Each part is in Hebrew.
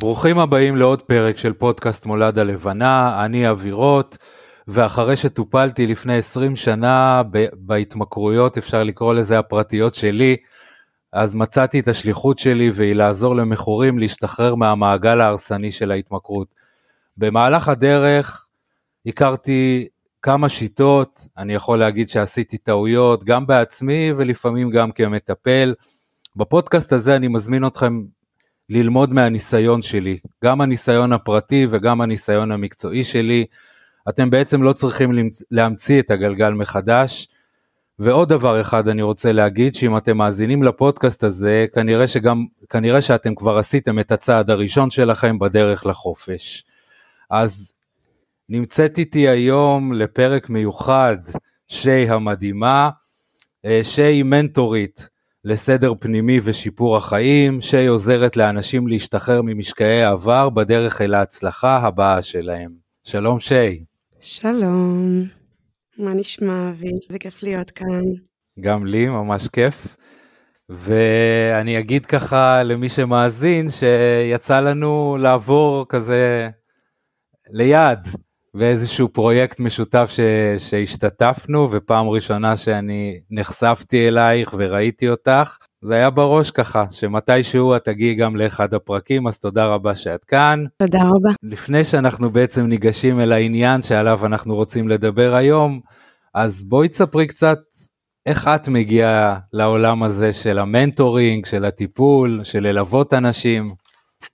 ברוכים הבאים לעוד פרק של פודקאסט מולד הלבנה, אני אבירות, ואחרי שטופלתי לפני 20 שנה בהתמכרויות, אפשר לקרוא לזה הפרטיות שלי, אז מצאתי את השליחות שלי והיא לעזור למכורים להשתחרר מהמעגל ההרסני של ההתמכרות. במהלך הדרך הכרתי כמה שיטות, אני יכול להגיד שעשיתי טעויות גם בעצמי ולפעמים גם כמטפל. בפודקאסט הזה אני מזמין אתכם ללמוד מהניסיון שלי, גם הניסיון הפרטי וגם הניסיון המקצועי שלי. אתם בעצם לא צריכים להמציא את הגלגל מחדש. ועוד דבר אחד אני רוצה להגיד, שאם אתם מאזינים לפודקאסט הזה, כנראה שגם, כנראה שאתם כבר עשיתם את הצעד הראשון שלכם בדרך לחופש. אז נמצאת איתי היום לפרק מיוחד, שי המדהימה, אה, שי מנטורית לסדר פנימי ושיפור החיים, שי עוזרת לאנשים להשתחרר ממשקעי העבר בדרך אל ההצלחה הבאה שלהם. שלום שי. שלום, מה נשמע אבי? זה כיף להיות כאן. גם לי, ממש כיף. ואני אגיד ככה למי שמאזין, שיצא לנו לעבור כזה ליד באיזשהו פרויקט משותף ש... שהשתתפנו, ופעם ראשונה שאני נחשפתי אלייך וראיתי אותך, זה היה בראש ככה, שמתישהו את תגיעי גם לאחד הפרקים, אז תודה רבה שאת כאן. תודה רבה. לפני שאנחנו בעצם ניגשים אל העניין שעליו אנחנו רוצים לדבר היום, אז בואי תספרי קצת איך את מגיעה לעולם הזה של המנטורינג, של הטיפול, של ללוות אנשים.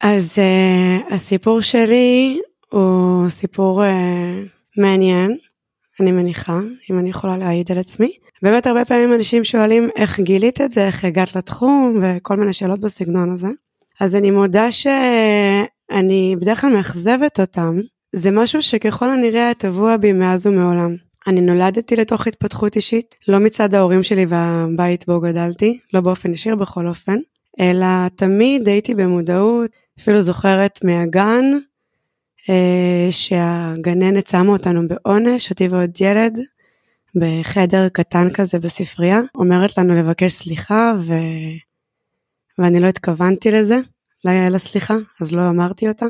אז uh, הסיפור שלי הוא סיפור uh, מעניין, אני מניחה, אם אני יכולה להעיד על עצמי. באמת הרבה פעמים אנשים שואלים איך גילית את זה, איך הגעת לתחום וכל מיני שאלות בסגנון הזה. אז אני מודה שאני בדרך כלל מאכזבת אותם. זה משהו שככל הנראה טבוע בי מאז ומעולם. אני נולדתי לתוך התפתחות אישית, לא מצד ההורים שלי והבית בו גדלתי, לא באופן ישיר בכל אופן, אלא תמיד הייתי במודעות, אפילו זוכרת מהגן, שהגננת שמה אותנו בעונש, אותי ועוד ילד, בחדר קטן כזה בספרייה, אומרת לנו לבקש סליחה ו... ואני לא התכוונתי לזה, לסליחה, אז לא אמרתי אותה.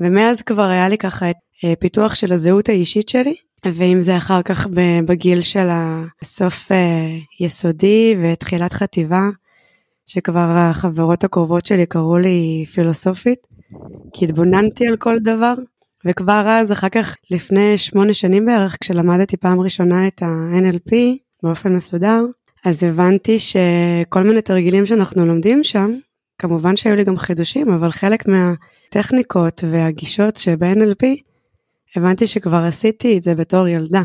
ומאז כבר היה לי ככה את אה, פיתוח של הזהות האישית שלי, ואם זה אחר כך בגיל של הסוף אה, יסודי ותחילת חטיבה, שכבר החברות הקרובות שלי קראו לי פילוסופית, כי התבוננתי על כל דבר, וכבר אז, אחר כך, לפני שמונה שנים בערך, כשלמדתי פעם ראשונה את ה-NLP באופן מסודר, אז הבנתי שכל מיני תרגילים שאנחנו לומדים שם, כמובן שהיו לי גם חידושים, אבל חלק מהטכניקות והגישות שב-NLP, הבנתי שכבר עשיתי את זה בתור ילדה,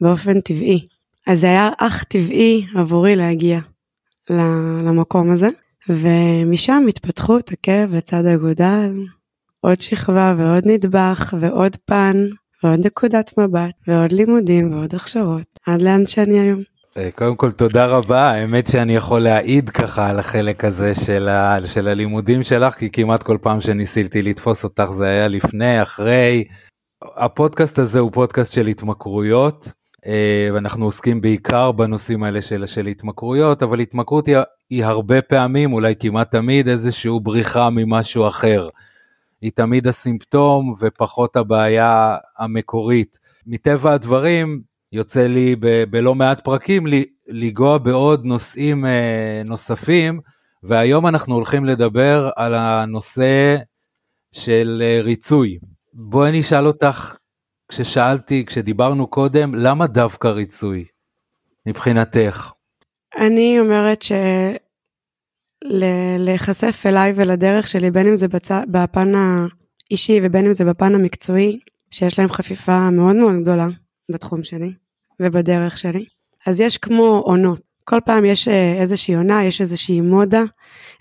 באופן טבעי. אז זה היה אך טבעי עבורי להגיע למקום הזה, ומשם התפתחות עקב לצד אגודל, עוד שכבה ועוד נדבך ועוד פן ועוד נקודת מבט ועוד לימודים ועוד הכשרות עד לאן שאני היום. אה, קודם כל תודה רבה האמת שאני יכול להעיד ככה על החלק הזה של, ה, של הלימודים שלך כי כמעט כל פעם שניסיתי לתפוס אותך זה היה לפני אחרי. הפודקאסט הזה הוא פודקאסט של התמכרויות אה, ואנחנו עוסקים בעיקר בנושאים האלה של, של התמכרויות אבל התמכרות היא, היא הרבה פעמים אולי כמעט תמיד איזשהו בריחה ממשהו אחר. היא תמיד הסימפטום ופחות הבעיה המקורית. מטבע הדברים, יוצא לי ב- בלא מעט פרקים לנגוע בעוד נושאים אה, נוספים, והיום אנחנו הולכים לדבר על הנושא של אה, ריצוי. בואי אני אשאל אותך, כששאלתי, כשדיברנו קודם, למה דווקא ריצוי, מבחינתך? אני אומרת ש... להיחשף אליי ולדרך שלי, בין אם זה בצ... בפן האישי ובין אם זה בפן המקצועי, שיש להם חפיפה מאוד מאוד גדולה בתחום שלי ובדרך שלי. אז יש כמו עונות. כל פעם יש אה, איזושהי עונה, יש איזושהי מודה,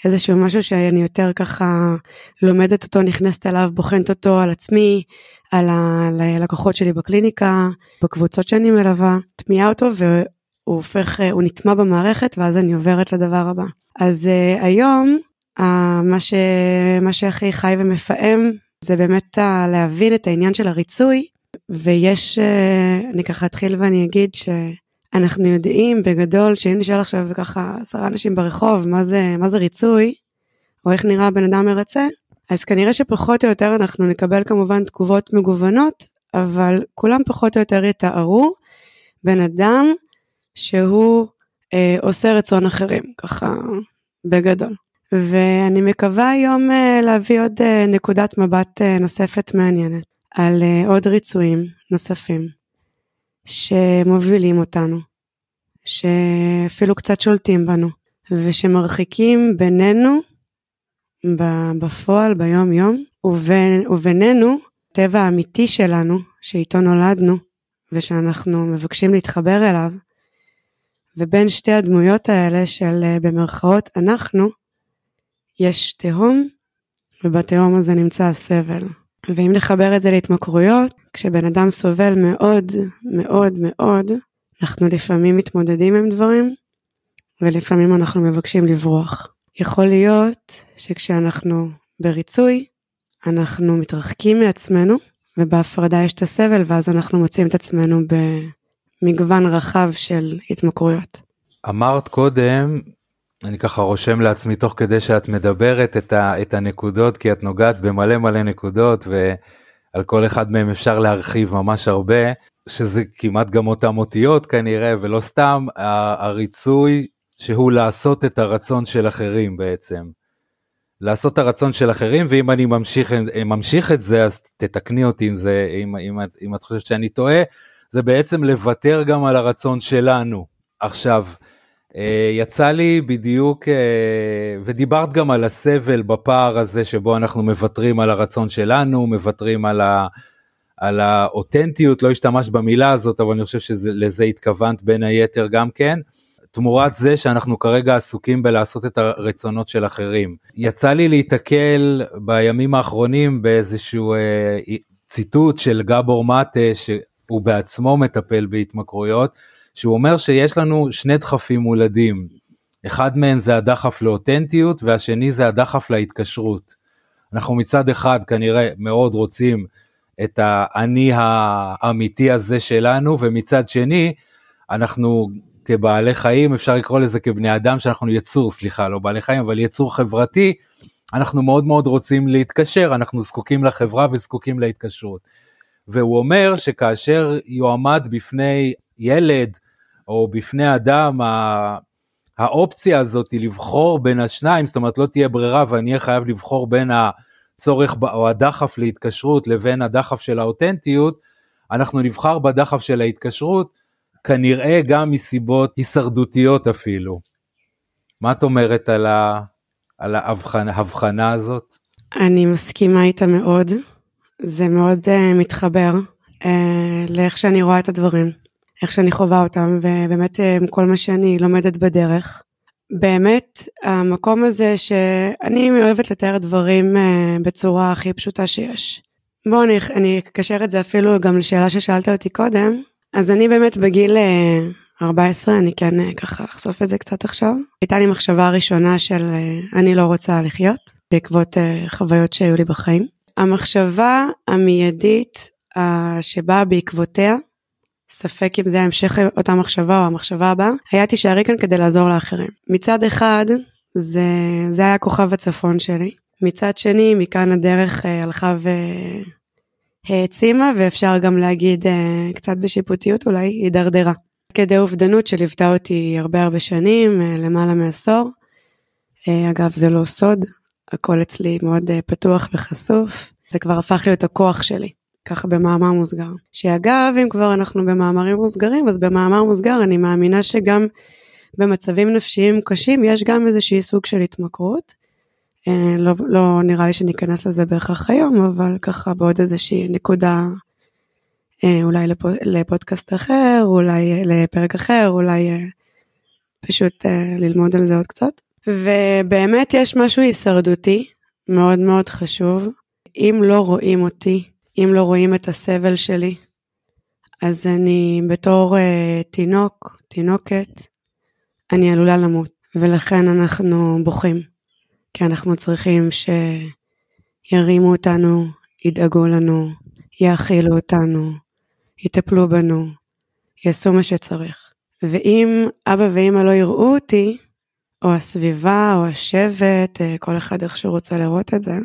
איזשהו משהו שאני יותר ככה לומדת אותו, נכנסת אליו, בוחנת אותו על עצמי, על הלקוחות שלי בקליניקה, בקבוצות שאני מלווה, טמיעה אותו והוא הופך, אה, הוא נטמע במערכת ואז אני עוברת לדבר הבא. אז uh, היום uh, מה, ש, מה שהכי חי ומפעם זה באמת uh, להבין את העניין של הריצוי ויש, uh, אני ככה אתחיל ואני אגיד שאנחנו יודעים בגדול שאם נשאל עכשיו ככה עשרה אנשים ברחוב מה זה, מה זה ריצוי או איך נראה בן אדם מרצה, אז כנראה שפחות או יותר אנחנו נקבל כמובן תגובות מגוונות, אבל כולם פחות או יותר יתארו בן אדם שהוא אה, עושה רצון אחרים, ככה בגדול. ואני מקווה היום אה, להביא עוד אה, נקודת מבט אה, נוספת מעניינת על אה, עוד ריצויים נוספים שמובילים אותנו, שאפילו קצת שולטים בנו, ושמרחיקים בינינו בפועל, ביום יום, ובין, ובינינו, הטבע האמיתי שלנו, שאיתו נולדנו, ושאנחנו מבקשים להתחבר אליו, ובין שתי הדמויות האלה של אה, במרכאות אנחנו, יש תהום, ובתהום הזה נמצא הסבל. ואם נחבר את זה להתמכרויות, כשבן אדם סובל מאוד מאוד מאוד, אנחנו לפעמים מתמודדים עם דברים, ולפעמים אנחנו מבקשים לברוח. יכול להיות שכשאנחנו בריצוי, אנחנו מתרחקים מעצמנו, ובהפרדה יש את הסבל, ואז אנחנו מוצאים את עצמנו במגוון רחב של התמכרויות. אמרת קודם, אני ככה רושם לעצמי תוך כדי שאת מדברת את, ה, את הנקודות, כי את נוגעת במלא מלא נקודות, ועל כל אחד מהם אפשר להרחיב ממש הרבה, שזה כמעט גם אותם אותיות כנראה, ולא סתם, הריצוי שהוא לעשות את הרצון של אחרים בעצם. לעשות את הרצון של אחרים, ואם אני ממשיך, ממשיך את זה, אז תתקני אותי אם, זה, אם, אם, אם את חושבת שאני טועה, זה בעצם לוותר גם על הרצון שלנו. עכשיו, אה, יצא לי בדיוק, אה, ודיברת גם על הסבל בפער הזה שבו אנחנו מוותרים על הרצון שלנו, מוותרים על, ה, על האותנטיות, לא השתמשת במילה הזאת, אבל אני חושב שלזה התכוונת בין היתר גם כן. תמורת זה שאנחנו כרגע עסוקים בלעשות את הרצונות של אחרים. יצא לי להיתקל בימים האחרונים באיזשהו אה, ציטוט של גבור מטה שהוא בעצמו מטפל בהתמכרויות, שהוא אומר שיש לנו שני דחפים מולדים, אחד מהם זה הדחף לאותנטיות והשני זה הדחף להתקשרות. אנחנו מצד אחד כנראה מאוד רוצים את האני האמיתי הזה שלנו ומצד שני אנחנו כבעלי חיים, אפשר לקרוא לזה כבני אדם, שאנחנו יצור, סליחה, לא בעלי חיים, אבל יצור חברתי, אנחנו מאוד מאוד רוצים להתקשר, אנחנו זקוקים לחברה וזקוקים להתקשרות. והוא אומר שכאשר יועמד בפני ילד או בפני אדם האופציה הזאת היא לבחור בין השניים, זאת אומרת לא תהיה ברירה ואני אהיה חייב לבחור בין הצורך או הדחף להתקשרות לבין הדחף של האותנטיות, אנחנו נבחר בדחף של ההתקשרות, כנראה גם מסיבות הישרדותיות אפילו. מה את אומרת על, ההבחנה הזאת? אני מסכימה איתה מאוד, זה מאוד uh, מתחבר uh, לאיך שאני רואה את הדברים, איך שאני חווה אותם, ובאמת uh, כל מה שאני לומדת בדרך. באמת, המקום הזה שאני אוהבת לתאר דברים uh, בצורה הכי פשוטה שיש. בואו אני, אני אקשר את זה אפילו גם לשאלה ששאלת אותי קודם, אז אני באמת בגיל 14, אה, אני כן אה, ככה אחשוף את זה קצת עכשיו. הייתה לי מחשבה ראשונה של אה, אני לא רוצה לחיות, בעקבות חוויות שהיו לי בחיים. המחשבה המיידית שבאה בעקבותיה, ספק אם זה המשך אותה מחשבה או המחשבה הבאה, היה תישארי כאן כדי לעזור לאחרים. מצד אחד, זה, זה היה כוכב הצפון שלי. מצד שני, מכאן הדרך הלכה ו... העצימה ואפשר גם להגיד uh, קצת בשיפוטיות אולי הידרדרה. כדי אובדנות שליוותה אותי הרבה הרבה שנים, למעלה מעשור. אגב זה לא סוד, הכל אצלי מאוד uh, פתוח וחשוף, זה כבר הפך להיות הכוח שלי, ככה במאמר מוסגר. שאגב אם כבר אנחנו במאמרים מוסגרים אז במאמר מוסגר אני מאמינה שגם במצבים נפשיים קשים יש גם איזשהי סוג של התמכרות. אה, לא, לא נראה לי שניכנס לזה בהכרח היום, אבל ככה בעוד איזושהי נקודה, אה, אולי לפ, לפודקאסט אחר, אולי אה, לפרק אחר, אולי פשוט ללמוד על זה עוד קצת. ובאמת יש משהו הישרדותי מאוד מאוד חשוב. אם לא רואים אותי, אם לא רואים את הסבל שלי, אז אני בתור uh, תינוק, תינוקת, אני עלולה למות, ולכן אנחנו בוכים. כי אנחנו צריכים שירימו אותנו, ידאגו לנו, יאכילו אותנו, יטפלו בנו, יעשו מה שצריך. ואם אבא ואמא לא יראו אותי, או הסביבה, או השבט, אה, כל אחד איך שהוא רוצה לראות את זה,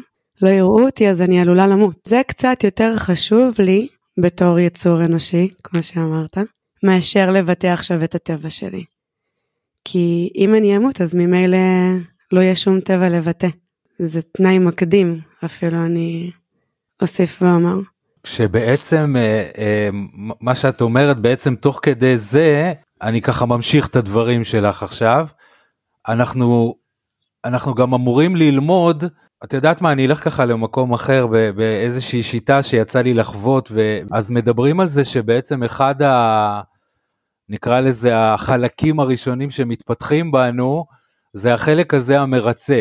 לא יראו אותי אז אני עלולה למות. זה קצת יותר חשוב לי בתור יצור אנושי, כמו שאמרת, מאשר לבטא עכשיו את הטבע שלי. כי אם אני אמות אז ממילא לא יהיה שום טבע לבטא. זה תנאי מקדים, אפילו אני אוסיף ואומר. שבעצם אה, אה, מה שאת אומרת בעצם תוך כדי זה אני ככה ממשיך את הדברים שלך עכשיו. אנחנו אנחנו גם אמורים ללמוד את יודעת מה אני אלך ככה למקום אחר באיזושהי שיטה שיצא לי לחוות ואז מדברים על זה שבעצם אחד ה... נקרא לזה החלקים הראשונים שמתפתחים בנו זה החלק הזה המרצה.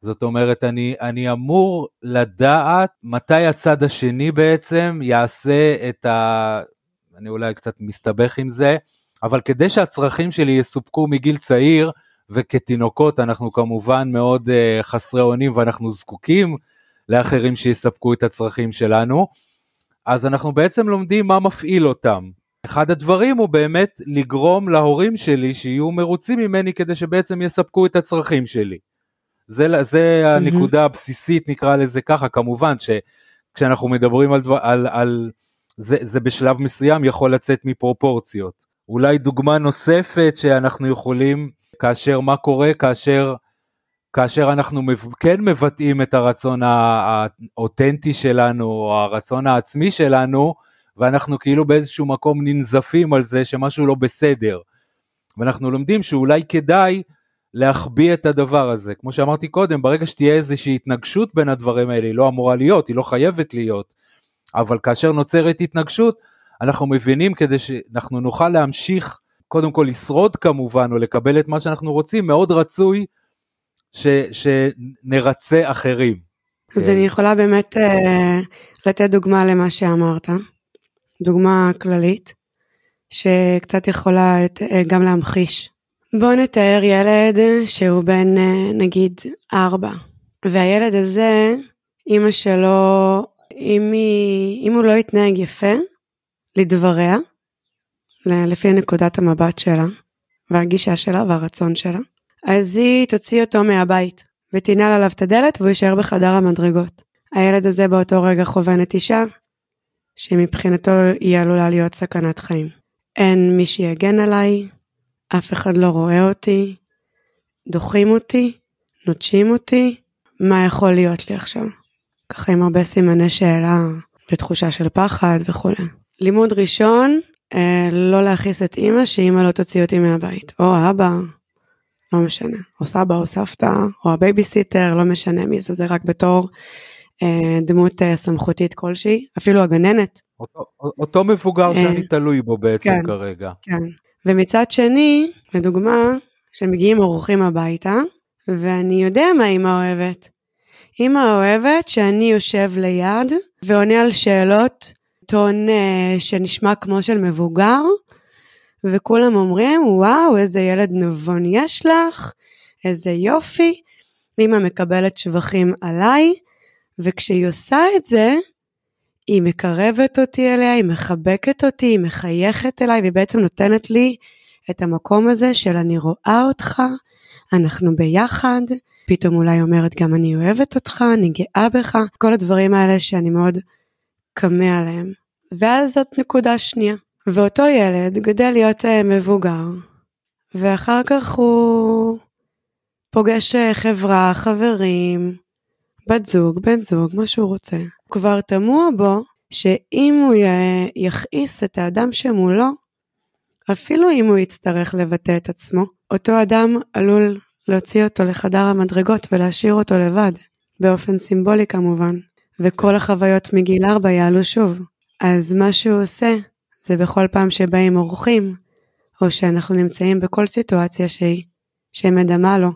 זאת אומרת, אני, אני אמור לדעת מתי הצד השני בעצם יעשה את ה... אני אולי קצת מסתבך עם זה, אבל כדי שהצרכים שלי יסופקו מגיל צעיר, וכתינוקות אנחנו כמובן מאוד uh, חסרי אונים ואנחנו זקוקים לאחרים שיספקו את הצרכים שלנו, אז אנחנו בעצם לומדים מה מפעיל אותם. אחד הדברים הוא באמת לגרום להורים שלי שיהיו מרוצים ממני כדי שבעצם יספקו את הצרכים שלי. זה, זה mm-hmm. הנקודה הבסיסית נקרא לזה ככה, כמובן שכשאנחנו מדברים על, דבר, על, על זה, זה בשלב מסוים יכול לצאת מפרופורציות. אולי דוגמה נוספת שאנחנו יכולים, כאשר מה קורה כאשר כאשר אנחנו כן מבטאים את הרצון האותנטי שלנו, או הרצון העצמי שלנו, ואנחנו כאילו באיזשהו מקום ננזפים על זה שמשהו לא בסדר. ואנחנו לומדים שאולי כדאי להחביא את הדבר הזה. כמו שאמרתי קודם, ברגע שתהיה איזושהי התנגשות בין הדברים האלה, היא לא אמורה להיות, היא לא חייבת להיות, אבל כאשר נוצרת התנגשות, אנחנו מבינים כדי שאנחנו נוכל להמשיך, קודם כל לשרוד כמובן, או לקבל את מה שאנחנו רוצים, מאוד רצוי ש, שנרצה אחרים. אז כן. אני יכולה באמת uh, לתת דוגמה למה שאמרת, דוגמה כללית, שקצת יכולה את, uh, גם להמחיש בוא נתאר ילד שהוא בן אה, נגיד ארבע, והילד הזה, אמא שלו, אם, היא, אם הוא לא יתנהג יפה, לדבריה, לפי נקודת המבט שלה, והגישה שלה והרצון שלה, אז היא תוציא אותו מהבית, ותנעל עליו את הדלת והוא יישאר בחדר המדרגות. הילד הזה באותו רגע חווה נטישה, שמבחינתו היא עלולה להיות סכנת חיים. אין מי שיגן עליי, אף אחד לא רואה אותי, דוחים אותי, נוטשים אותי, מה יכול להיות לי עכשיו? ככה עם הרבה סימני שאלה ותחושה של פחד וכולי. לימוד ראשון, אה, לא להכעיס את אימא שאימא לא תוציא אותי מהבית, או אבא, לא משנה, או סבא או סבתא, או הבייביסיטר, לא משנה מי זה, זה רק בתור אה, דמות אה, סמכותית כלשהי, אפילו הגננת. אותו, אותו מבוגר אה, שאני תלוי בו בעצם כן, כרגע. כן, ומצד שני, לדוגמה, שמגיעים אורחים הביתה, ואני יודע מה אמא אוהבת. אמא אוהבת שאני יושב ליד ועונה על שאלות טון uh, שנשמע כמו של מבוגר, וכולם אומרים, וואו, איזה ילד נבון יש לך, איזה יופי. אמא מקבלת שבחים עליי, וכשהיא עושה את זה, היא מקרבת אותי אליה, היא מחבקת אותי, היא מחייכת אליי, והיא בעצם נותנת לי את המקום הזה של אני רואה אותך, אנחנו ביחד, פתאום אולי אומרת גם אני אוהבת אותך, אני גאה בך, כל הדברים האלה שאני מאוד קמה עליהם. ואז זאת נקודה שנייה. ואותו ילד גדל להיות uh, מבוגר, ואחר כך הוא פוגש אה, חברה, חברים, בת זוג, בן זוג, מה שהוא רוצה. כבר תמוה בו שאם הוא יכעיס את האדם שמולו, אפילו אם הוא יצטרך לבטא את עצמו, אותו אדם עלול להוציא אותו לחדר המדרגות ולהשאיר אותו לבד, באופן סימבולי כמובן, וכל החוויות מגיל ארבע יעלו שוב. אז מה שהוא עושה, זה בכל פעם שבאים אורחים, או שאנחנו נמצאים בכל סיטואציה שהיא, שמדמה לו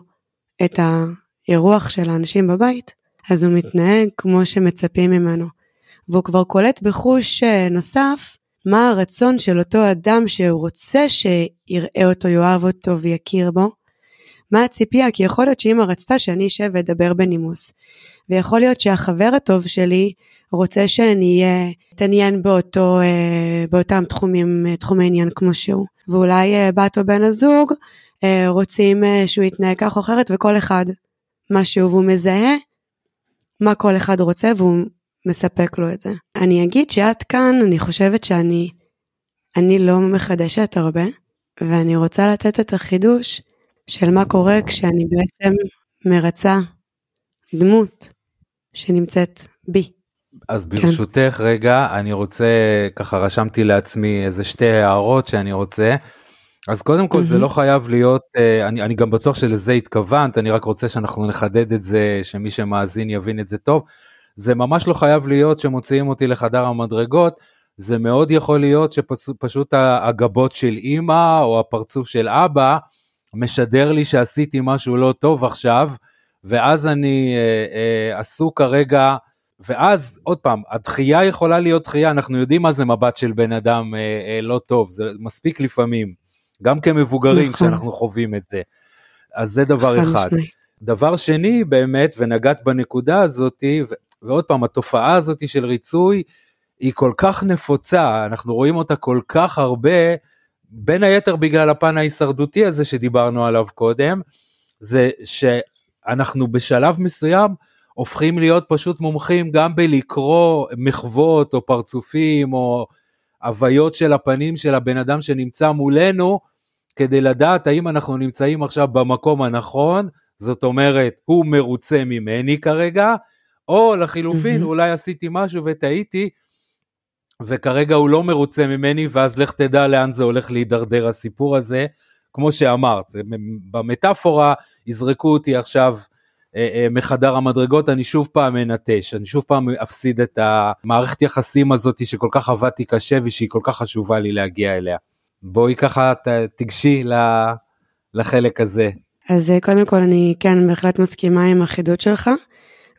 את האירוח של האנשים בבית, אז הוא מתנהג כמו שמצפים ממנו. והוא כבר קולט בחוש נוסף מה הרצון של אותו אדם שהוא רוצה שיראה אותו, יאהב אותו ויכיר בו. מה הציפייה? כי יכול להיות שאמא רצתה שאני אשב ואדבר בנימוס. ויכול להיות שהחבר הטוב שלי רוצה שאני אתעניין באותו, אה, באותם תחומים, תחומי עניין כמו שהוא. ואולי אה, בת או בן הזוג רוצים שהוא יתנהג כך או אחרת וכל אחד מה שהוא והוא מזהה מה כל אחד רוצה והוא מספק לו את זה. אני אגיד שעד כאן אני חושבת שאני אני לא מחדשת הרבה, ואני רוצה לתת את החידוש של מה קורה כשאני בעצם מרצה דמות שנמצאת בי. אז כן. ברשותך כן. רגע, אני רוצה, ככה רשמתי לעצמי איזה שתי הערות שאני רוצה. אז קודם כל mm-hmm. זה לא חייב להיות, אה, אני, אני גם בטוח שלזה התכוונת, אני רק רוצה שאנחנו נחדד את זה, שמי שמאזין יבין את זה טוב. זה ממש לא חייב להיות שמוציאים אותי לחדר המדרגות, זה מאוד יכול להיות שפשוט הגבות של אימא או הפרצוף של אבא משדר לי שעשיתי משהו לא טוב עכשיו, ואז אני אה, אה, עסוק כרגע, ואז עוד פעם, הדחייה יכולה להיות דחייה, אנחנו יודעים מה זה מבט של בן אדם אה, אה, לא טוב, זה מספיק לפעמים, גם כמבוגרים נכון. כשאנחנו חווים את זה. אז זה דבר אחד. שני. דבר שני באמת, ונגעת בנקודה הזאתי, ועוד פעם, התופעה הזאתי של ריצוי, היא כל כך נפוצה, אנחנו רואים אותה כל כך הרבה, בין היתר בגלל הפן ההישרדותי הזה שדיברנו עליו קודם, זה שאנחנו בשלב מסוים הופכים להיות פשוט מומחים גם בלקרוא מחוות או פרצופים או הוויות של הפנים של הבן אדם שנמצא מולנו, כדי לדעת האם אנחנו נמצאים עכשיו במקום הנכון, זאת אומרת, הוא מרוצה ממני כרגע, או לחילופין, mm-hmm. אולי עשיתי משהו וטעיתי, וכרגע הוא לא מרוצה ממני, ואז לך תדע לאן זה הולך להידרדר הסיפור הזה. כמו שאמרת, במטאפורה יזרקו אותי עכשיו אה, אה, מחדר המדרגות, אני שוב פעם מנטש, אני שוב פעם אפסיד את המערכת יחסים הזאת שכל כך עבדתי קשה ושהיא כל כך חשובה לי להגיע אליה. בואי ככה תגשי לחלק הזה. אז אה, קודם כל אני כן בהחלט מסכימה עם החידוד שלך,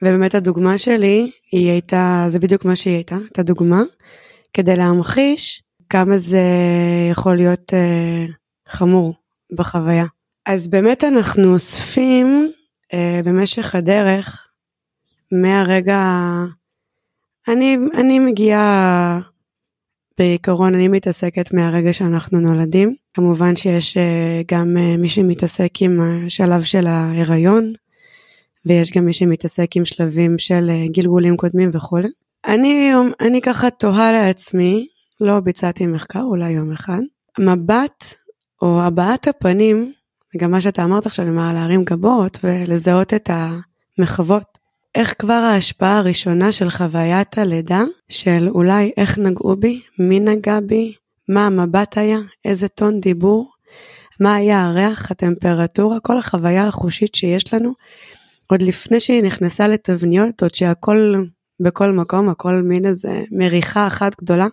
ובאמת הדוגמה שלי היא הייתה, זה בדיוק מה שהיא הייתה, את הדוגמה. כדי להמחיש כמה זה יכול להיות חמור בחוויה. אז באמת אנחנו אוספים אה, במשך הדרך מהרגע, אני, אני מגיעה, בעיקרון אני מתעסקת מהרגע שאנחנו נולדים. כמובן שיש אה, גם אה, מי שמתעסק עם השלב של ההיריון, ויש גם מי שמתעסק עם שלבים של אה, גלגולים קודמים וכולי. אני, אני ככה תוהה לעצמי, לא ביצעתי מחקר, אולי יום אחד, מבט או הבעת הפנים, גם מה שאתה אמרת עכשיו עם להרים גבות ולזהות את המחוות. איך כבר ההשפעה הראשונה של חוויית הלידה, של אולי איך נגעו בי, מי נגע בי, מה המבט היה, איזה טון דיבור, מה היה הריח, הטמפרטורה, כל החוויה החושית שיש לנו, עוד לפני שהיא נכנסה לתבניות, עוד שהכל בכל מקום, הכל מין איזה מריחה אחת גדולה,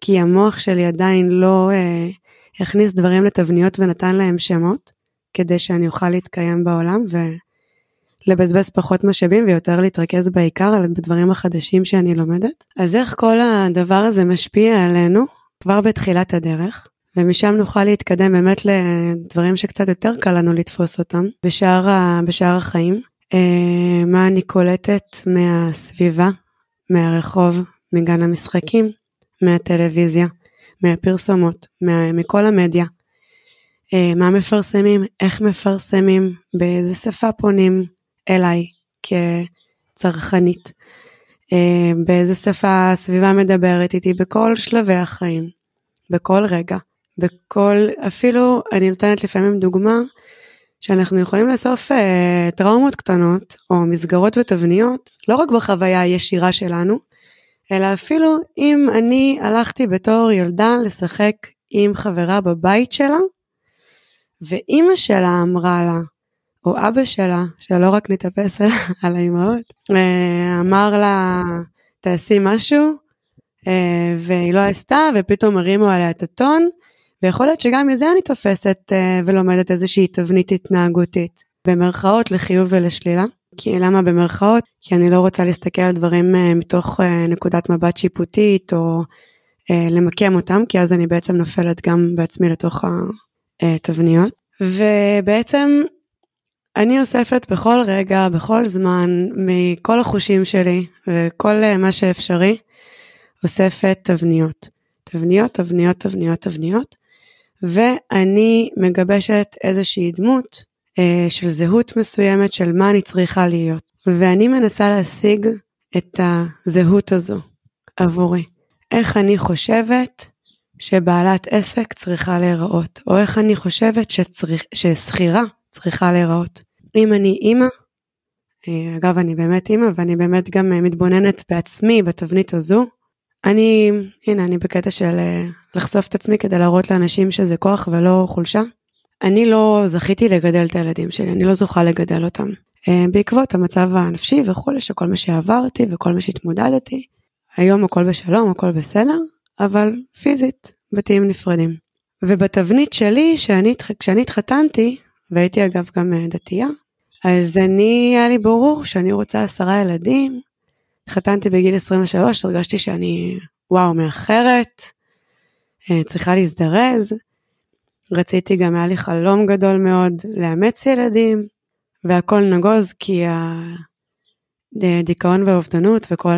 כי המוח שלי עדיין לא אה, הכניס דברים לתבניות ונתן להם שמות, כדי שאני אוכל להתקיים בעולם ולבזבז פחות משאבים ויותר להתרכז בעיקר על הדברים החדשים שאני לומדת. אז איך כל הדבר הזה משפיע עלינו כבר בתחילת הדרך, ומשם נוכל להתקדם באמת לדברים שקצת יותר קל לנו לתפוס אותם בשאר, בשאר החיים. אה, מה אני קולטת מהסביבה, מהרחוב, מגן המשחקים, מהטלוויזיה, מהפרסומות, מה, מכל המדיה. אה, מה מפרסמים, איך מפרסמים, באיזה שפה פונים אליי כצרכנית, אה, באיזה שפה הסביבה מדברת איתי בכל שלבי החיים, בכל רגע, בכל, אפילו אני נותנת לפעמים דוגמה שאנחנו יכולים לאסוף אה, טראומות קטנות או מסגרות ותבניות לא רק בחוויה הישירה שלנו, אלא אפילו אם אני הלכתי בתור ילדה לשחק עם חברה בבית שלה, ואימא שלה אמרה לה, או אבא שלה, שלא רק נתאפס על, על האימהות, אה, אמר לה, תעשי משהו, אה, והיא לא עשתה, ופתאום הרימו עליה את הטון, ויכול להיות שגם מזה אני תופסת uh, ולומדת איזושהי תבנית התנהגותית, במרכאות לחיוב ולשלילה. כי למה במרכאות? כי אני לא רוצה להסתכל על דברים uh, מתוך uh, נקודת מבט שיפוטית או uh, למקם אותם, כי אז אני בעצם נופלת גם בעצמי לתוך התבניות. ובעצם אני אוספת בכל רגע, בכל זמן, מכל החושים שלי וכל מה שאפשרי, אוספת תבניות. תבניות, תבניות, תבניות, תבניות, ואני מגבשת איזושהי דמות אה, של זהות מסוימת של מה אני צריכה להיות. ואני מנסה להשיג את הזהות הזו עבורי. איך אני חושבת שבעלת עסק צריכה להיראות, או איך אני חושבת ששכירה צריכה להיראות. אם אני אימא, אה, אגב אני באמת אימא ואני באמת גם אה, מתבוננת בעצמי בתבנית הזו, אני, הנה אני בקטע של אה, לחשוף את עצמי כדי להראות לאנשים שזה כוח ולא חולשה. אני לא זכיתי לגדל את הילדים שלי, אני לא זוכה לגדל אותם. בעקבות המצב הנפשי וכולי, שכל מה שעברתי וכל מה שהתמודדתי, היום הכל בשלום, הכל בסדר, אבל פיזית, בתים נפרדים. ובתבנית שלי, שאני, כשאני התחתנתי, והייתי אגב גם אה, דתייה, אז אני, היה לי ברור שאני רוצה עשרה ילדים. התחתנתי בגיל 23, הרגשתי שאני, וואו, מאחרת, אה, צריכה להזדרז. רציתי גם, היה לי חלום גדול מאוד לאמץ ילדים, והכל נגוז כי הדיכאון והאובדנות וכל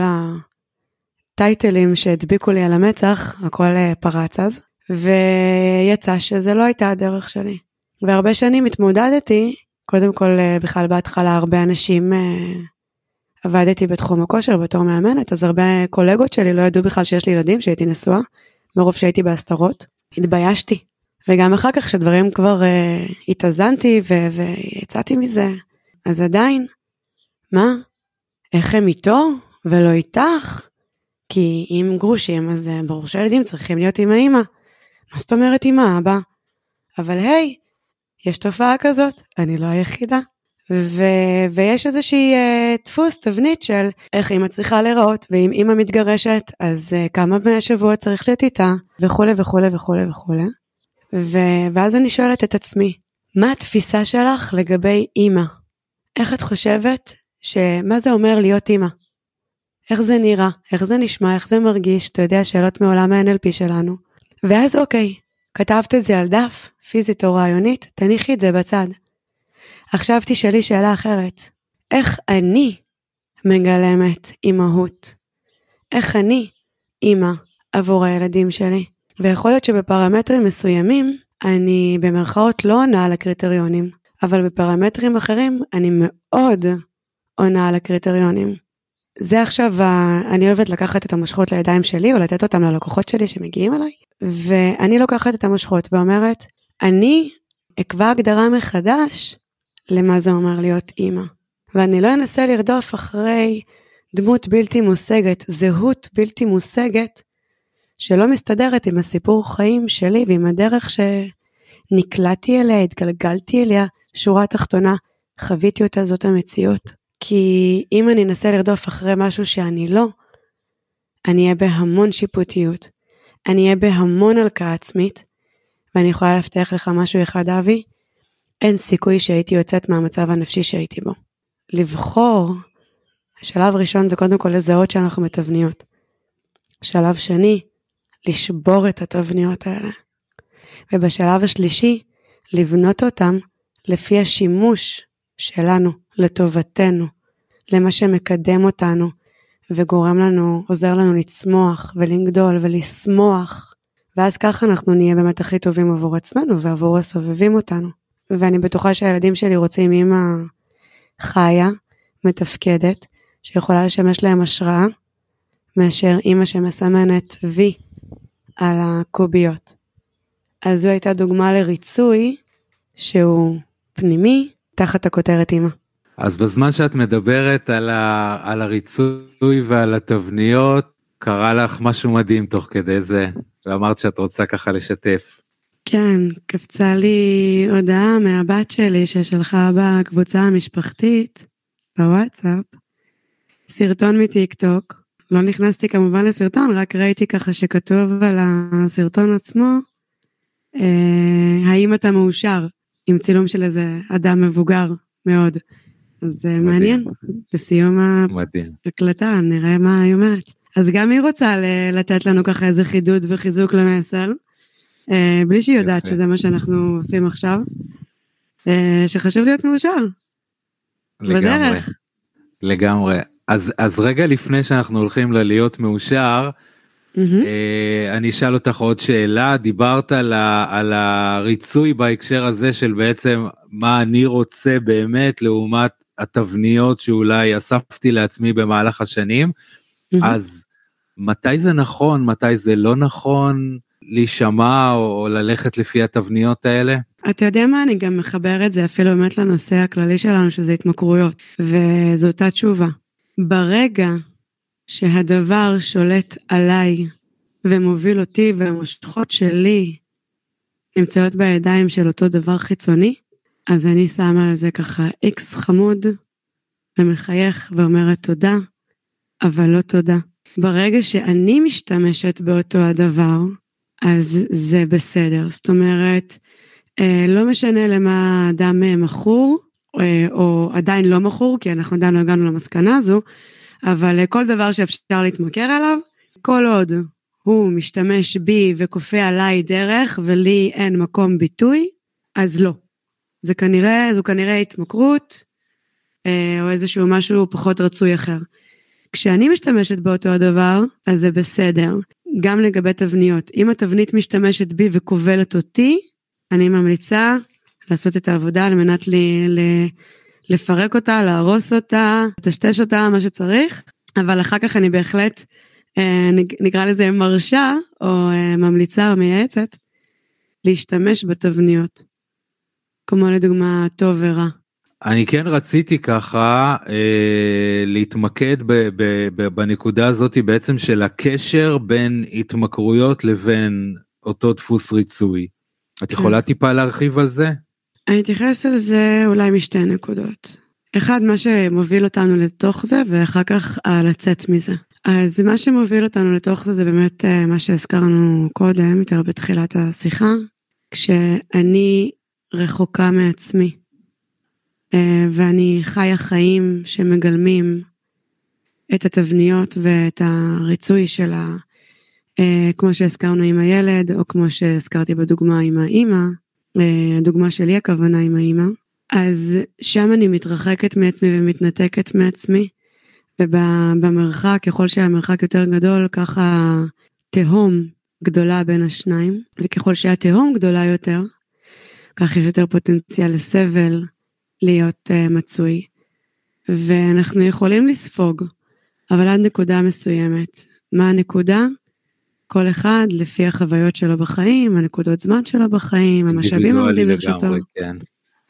הטייטלים שהדביקו לי על המצח, הכל אה, פרץ אז, ויצא שזה לא הייתה הדרך שלי. והרבה שנים התמודדתי, קודם כל אה, בכלל בהתחלה הרבה אנשים, אה, עבדתי בתחום הכושר בתור מאמנת, אז הרבה קולגות שלי לא ידעו בכלל שיש לי ילדים, שהייתי נשואה, מרוב שהייתי בהסתרות, התביישתי. וגם אחר כך שדברים כבר uh, התאזנתי ו- ויצאתי מזה, אז עדיין, מה? איך הם איתו ולא איתך? כי אם גרושים אז ברור שהילדים צריכים להיות עם האמא. מה זאת אומרת עם האבא? אבל היי, יש תופעה כזאת, אני לא היחידה. ו- ויש איזושהי uh, דפוס, תבנית של איך אימא צריכה להיראות, ואם אימא מתגרשת, אז uh, כמה שבוע צריך להיות איתה, וכולי וכולי וכולי וכולי. ו- ואז אני שואלת את עצמי, מה התפיסה שלך לגבי אימא? איך את חושבת שמה זה אומר להיות אימא? איך זה נראה? איך זה נשמע? איך זה מרגיש? אתה יודע, שאלות מעולם ה-NLP שלנו. ואז אוקיי, כתבת את זה על דף, פיזית או רעיונית, תניחי את זה בצד. עכשיו תשאלי שאלה אחרת, איך אני מגלמת אימהות? איך אני אימא עבור הילדים שלי? ויכול להיות שבפרמטרים מסוימים אני במרכאות לא עונה על הקריטריונים, אבל בפרמטרים אחרים אני מאוד עונה על הקריטריונים. זה עכשיו, אני אוהבת לקחת את המושכות לידיים שלי או לתת אותם ללקוחות שלי שמגיעים אליי, ואני לוקחת את המושכות ואומרת, אני אקבע הגדרה מחדש למה זה אומר להיות אימא. ואני לא אנסה לרדוף אחרי דמות בלתי מושגת, זהות בלתי מושגת, שלא מסתדרת עם הסיפור חיים שלי ועם הדרך שנקלעתי אליה, התגלגלתי אליה, שורה תחתונה, חוויתי אותה, זאת המציאות. כי אם אני אנסה לרדוף אחרי משהו שאני לא, אני אהיה בהמון שיפוטיות, אני אהיה בהמון הלקאה עצמית, ואני יכולה להבטיח לך משהו אחד, אבי, אין סיכוי שהייתי יוצאת מהמצב הנפשי שהייתי בו. לבחור, שלב ראשון זה קודם כל לזהות שאנחנו מתבניות. שלב שני, לשבור את התבניות האלה. ובשלב השלישי, לבנות אותם לפי השימוש שלנו, לטובתנו, למה שמקדם אותנו וגורם לנו, עוזר לנו לצמוח ולגדול ולשמוח. ואז ככה אנחנו נהיה באמת הכי טובים עבור עצמנו ועבור הסובבים אותנו. ואני בטוחה שהילדים שלי רוצים אימא חיה, מתפקדת, שיכולה לשמש להם השראה, מאשר אימא שמסמנת וי על הקוביות. אז זו הייתה דוגמה לריצוי שהוא פנימי תחת הכותרת אימא. אז בזמן שאת מדברת על, ה, על הריצוי ועל התבניות, קרה לך משהו מדהים תוך כדי זה, ואמרת שאת רוצה ככה לשתף. כן, קפצה לי הודעה מהבת שלי ששלחה בקבוצה המשפחתית, בוואטסאפ, סרטון מטיק טוק. לא נכנסתי כמובן לסרטון, רק ראיתי ככה שכתוב על הסרטון עצמו, אה, האם אתה מאושר, עם צילום של איזה אדם מבוגר מאוד. אז מדהים. מעניין, בסיום ההקלטה נראה מה היא אומרת. אז גם היא רוצה לתת לנו ככה איזה חידוד וחיזוק למסר, אה, בלי שהיא יודעת שזה מה שאנחנו עושים עכשיו, אה, שחשוב להיות מאושר. לגמרי, בדרך. לגמרי. אז, אז רגע לפני שאנחנו הולכים ללהיות מאושר, Mm-hmm. אני אשאל אותך עוד שאלה, דיברת על, ה, על הריצוי בהקשר הזה של בעצם מה אני רוצה באמת לעומת התבניות שאולי אספתי לעצמי במהלך השנים, mm-hmm. אז מתי זה נכון, מתי זה לא נכון להישמע או, או ללכת לפי התבניות האלה? אתה יודע מה, אני גם מחבר את זה אפילו באמת לנושא הכללי שלנו, שזה התמכרויות, וזו אותה תשובה. ברגע שהדבר שולט עליי ומוביל אותי והמושכות שלי נמצאות בידיים של אותו דבר חיצוני, אז אני שמה על זה ככה איקס חמוד ומחייך ואומרת תודה, אבל לא תודה. ברגע שאני משתמשת באותו הדבר, אז זה בסדר. זאת אומרת, אה, לא משנה למה אדם אה, מכור, או עדיין לא מכור, כי אנחנו עדיין לא הגענו למסקנה הזו, אבל כל דבר שאפשר להתמכר עליו, כל עוד הוא משתמש בי וכופה עליי דרך ולי אין מקום ביטוי, אז לא. זה כנראה, זו כנראה התמכרות, או איזשהו משהו פחות רצוי אחר. כשאני משתמשת באותו הדבר, אז זה בסדר. גם לגבי תבניות. אם התבנית משתמשת בי וכובלת אותי, אני ממליצה לעשות את העבודה על מנת לי, ל, לפרק אותה, להרוס אותה, לטשטש אותה, מה שצריך, אבל אחר כך אני בהחלט, אה, נקרא לזה מרשה, או אה, ממליצה או מייעצת, להשתמש בתבניות. כמו לדוגמה טוב ורע. אני כן רציתי ככה אה, להתמקד ב, ב, ב, בנקודה הזאת בעצם של הקשר בין התמכרויות לבין אותו דפוס ריצוי. את כן. יכולה טיפה להרחיב על זה? אני אתייחס על זה אולי משתי נקודות. אחד, מה שמוביל אותנו לתוך זה, ואחר כך אה, לצאת מזה. אז מה שמוביל אותנו לתוך זה, זה באמת אה, מה שהזכרנו קודם, יותר בתחילת השיחה, כשאני רחוקה מעצמי. אה, ואני חיה חיים שמגלמים את התבניות ואת הריצוי של ה... אה, כמו שהזכרנו עם הילד, או כמו שהזכרתי בדוגמה עם האימא, הדוגמה שלי הכוונה עם האימא, אז שם אני מתרחקת מעצמי ומתנתקת מעצמי, ובמרחק, ככל שהמרחק יותר גדול, ככה תהום גדולה בין השניים, וככל שהתהום גדולה יותר, כך יש יותר פוטנציאל לסבל, להיות uh, מצוי. ואנחנו יכולים לספוג, אבל עד נקודה מסוימת. מה הנקודה? כל אחד לפי החוויות שלו בחיים, הנקודות זמן שלו בחיים, המשאבים העומדים לרשותו. כן.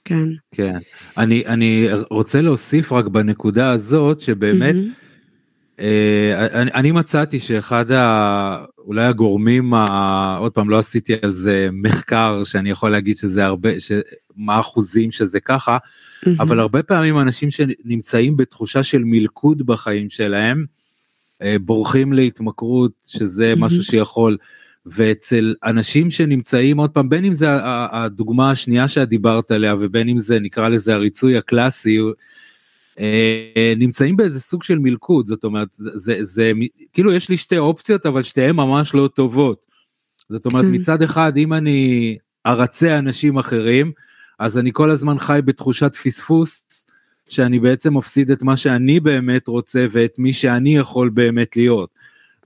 כן. כן. אני, אני רוצה להוסיף רק בנקודה הזאת שבאמת, mm-hmm. אה, אני, אני מצאתי שאחד ה... אולי הגורמים, ה... עוד פעם לא עשיתי על זה מחקר שאני יכול להגיד שזה הרבה, ש... מה האחוזים שזה ככה, mm-hmm. אבל הרבה פעמים אנשים שנמצאים בתחושה של מלכוד בחיים שלהם, בורחים להתמכרות, שזה mm-hmm. משהו שיכול, ואצל אנשים שנמצאים עוד פעם, בין אם זה הדוגמה השנייה שאת דיברת עליה, ובין אם זה נקרא לזה הריצוי הקלאסי, אה, נמצאים באיזה סוג של מלכוד, זאת אומרת, זה, זה, זה כאילו יש לי שתי אופציות, אבל שתיהן ממש לא טובות. זאת אומרת, כן. מצד אחד, אם אני ארצה אנשים אחרים, אז אני כל הזמן חי בתחושת פספוס, שאני בעצם מפסיד את מה שאני באמת רוצה ואת מי שאני יכול באמת להיות.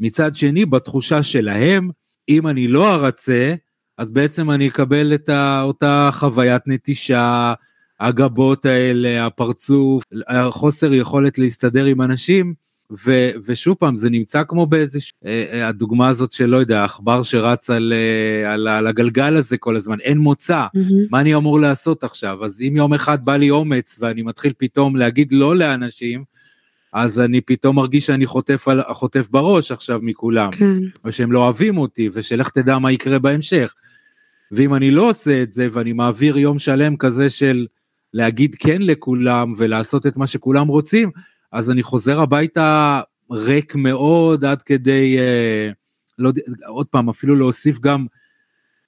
מצד שני, בתחושה שלהם, אם אני לא ארצה, אז בעצם אני אקבל את אותה חוויית נטישה, הגבות האלה, הפרצוף, החוסר יכולת להסתדר עם אנשים, ו, ושוב פעם זה נמצא כמו באיזה אה, אה, הדוגמה הזאת של לא יודע עכבר שרץ על, אה, על, על הגלגל הזה כל הזמן אין מוצא mm-hmm. מה אני אמור לעשות עכשיו אז אם יום אחד בא לי אומץ ואני מתחיל פתאום להגיד לא לאנשים אז אני פתאום מרגיש שאני חוטף, על, חוטף בראש עכשיו מכולם כן. ושהם לא אוהבים אותי ושלך תדע מה יקרה בהמשך. ואם אני לא עושה את זה ואני מעביר יום שלם כזה של להגיד כן לכולם ולעשות את מה שכולם רוצים אז אני חוזר הביתה ריק מאוד עד כדי, אה, לא, עוד פעם, אפילו להוסיף גם,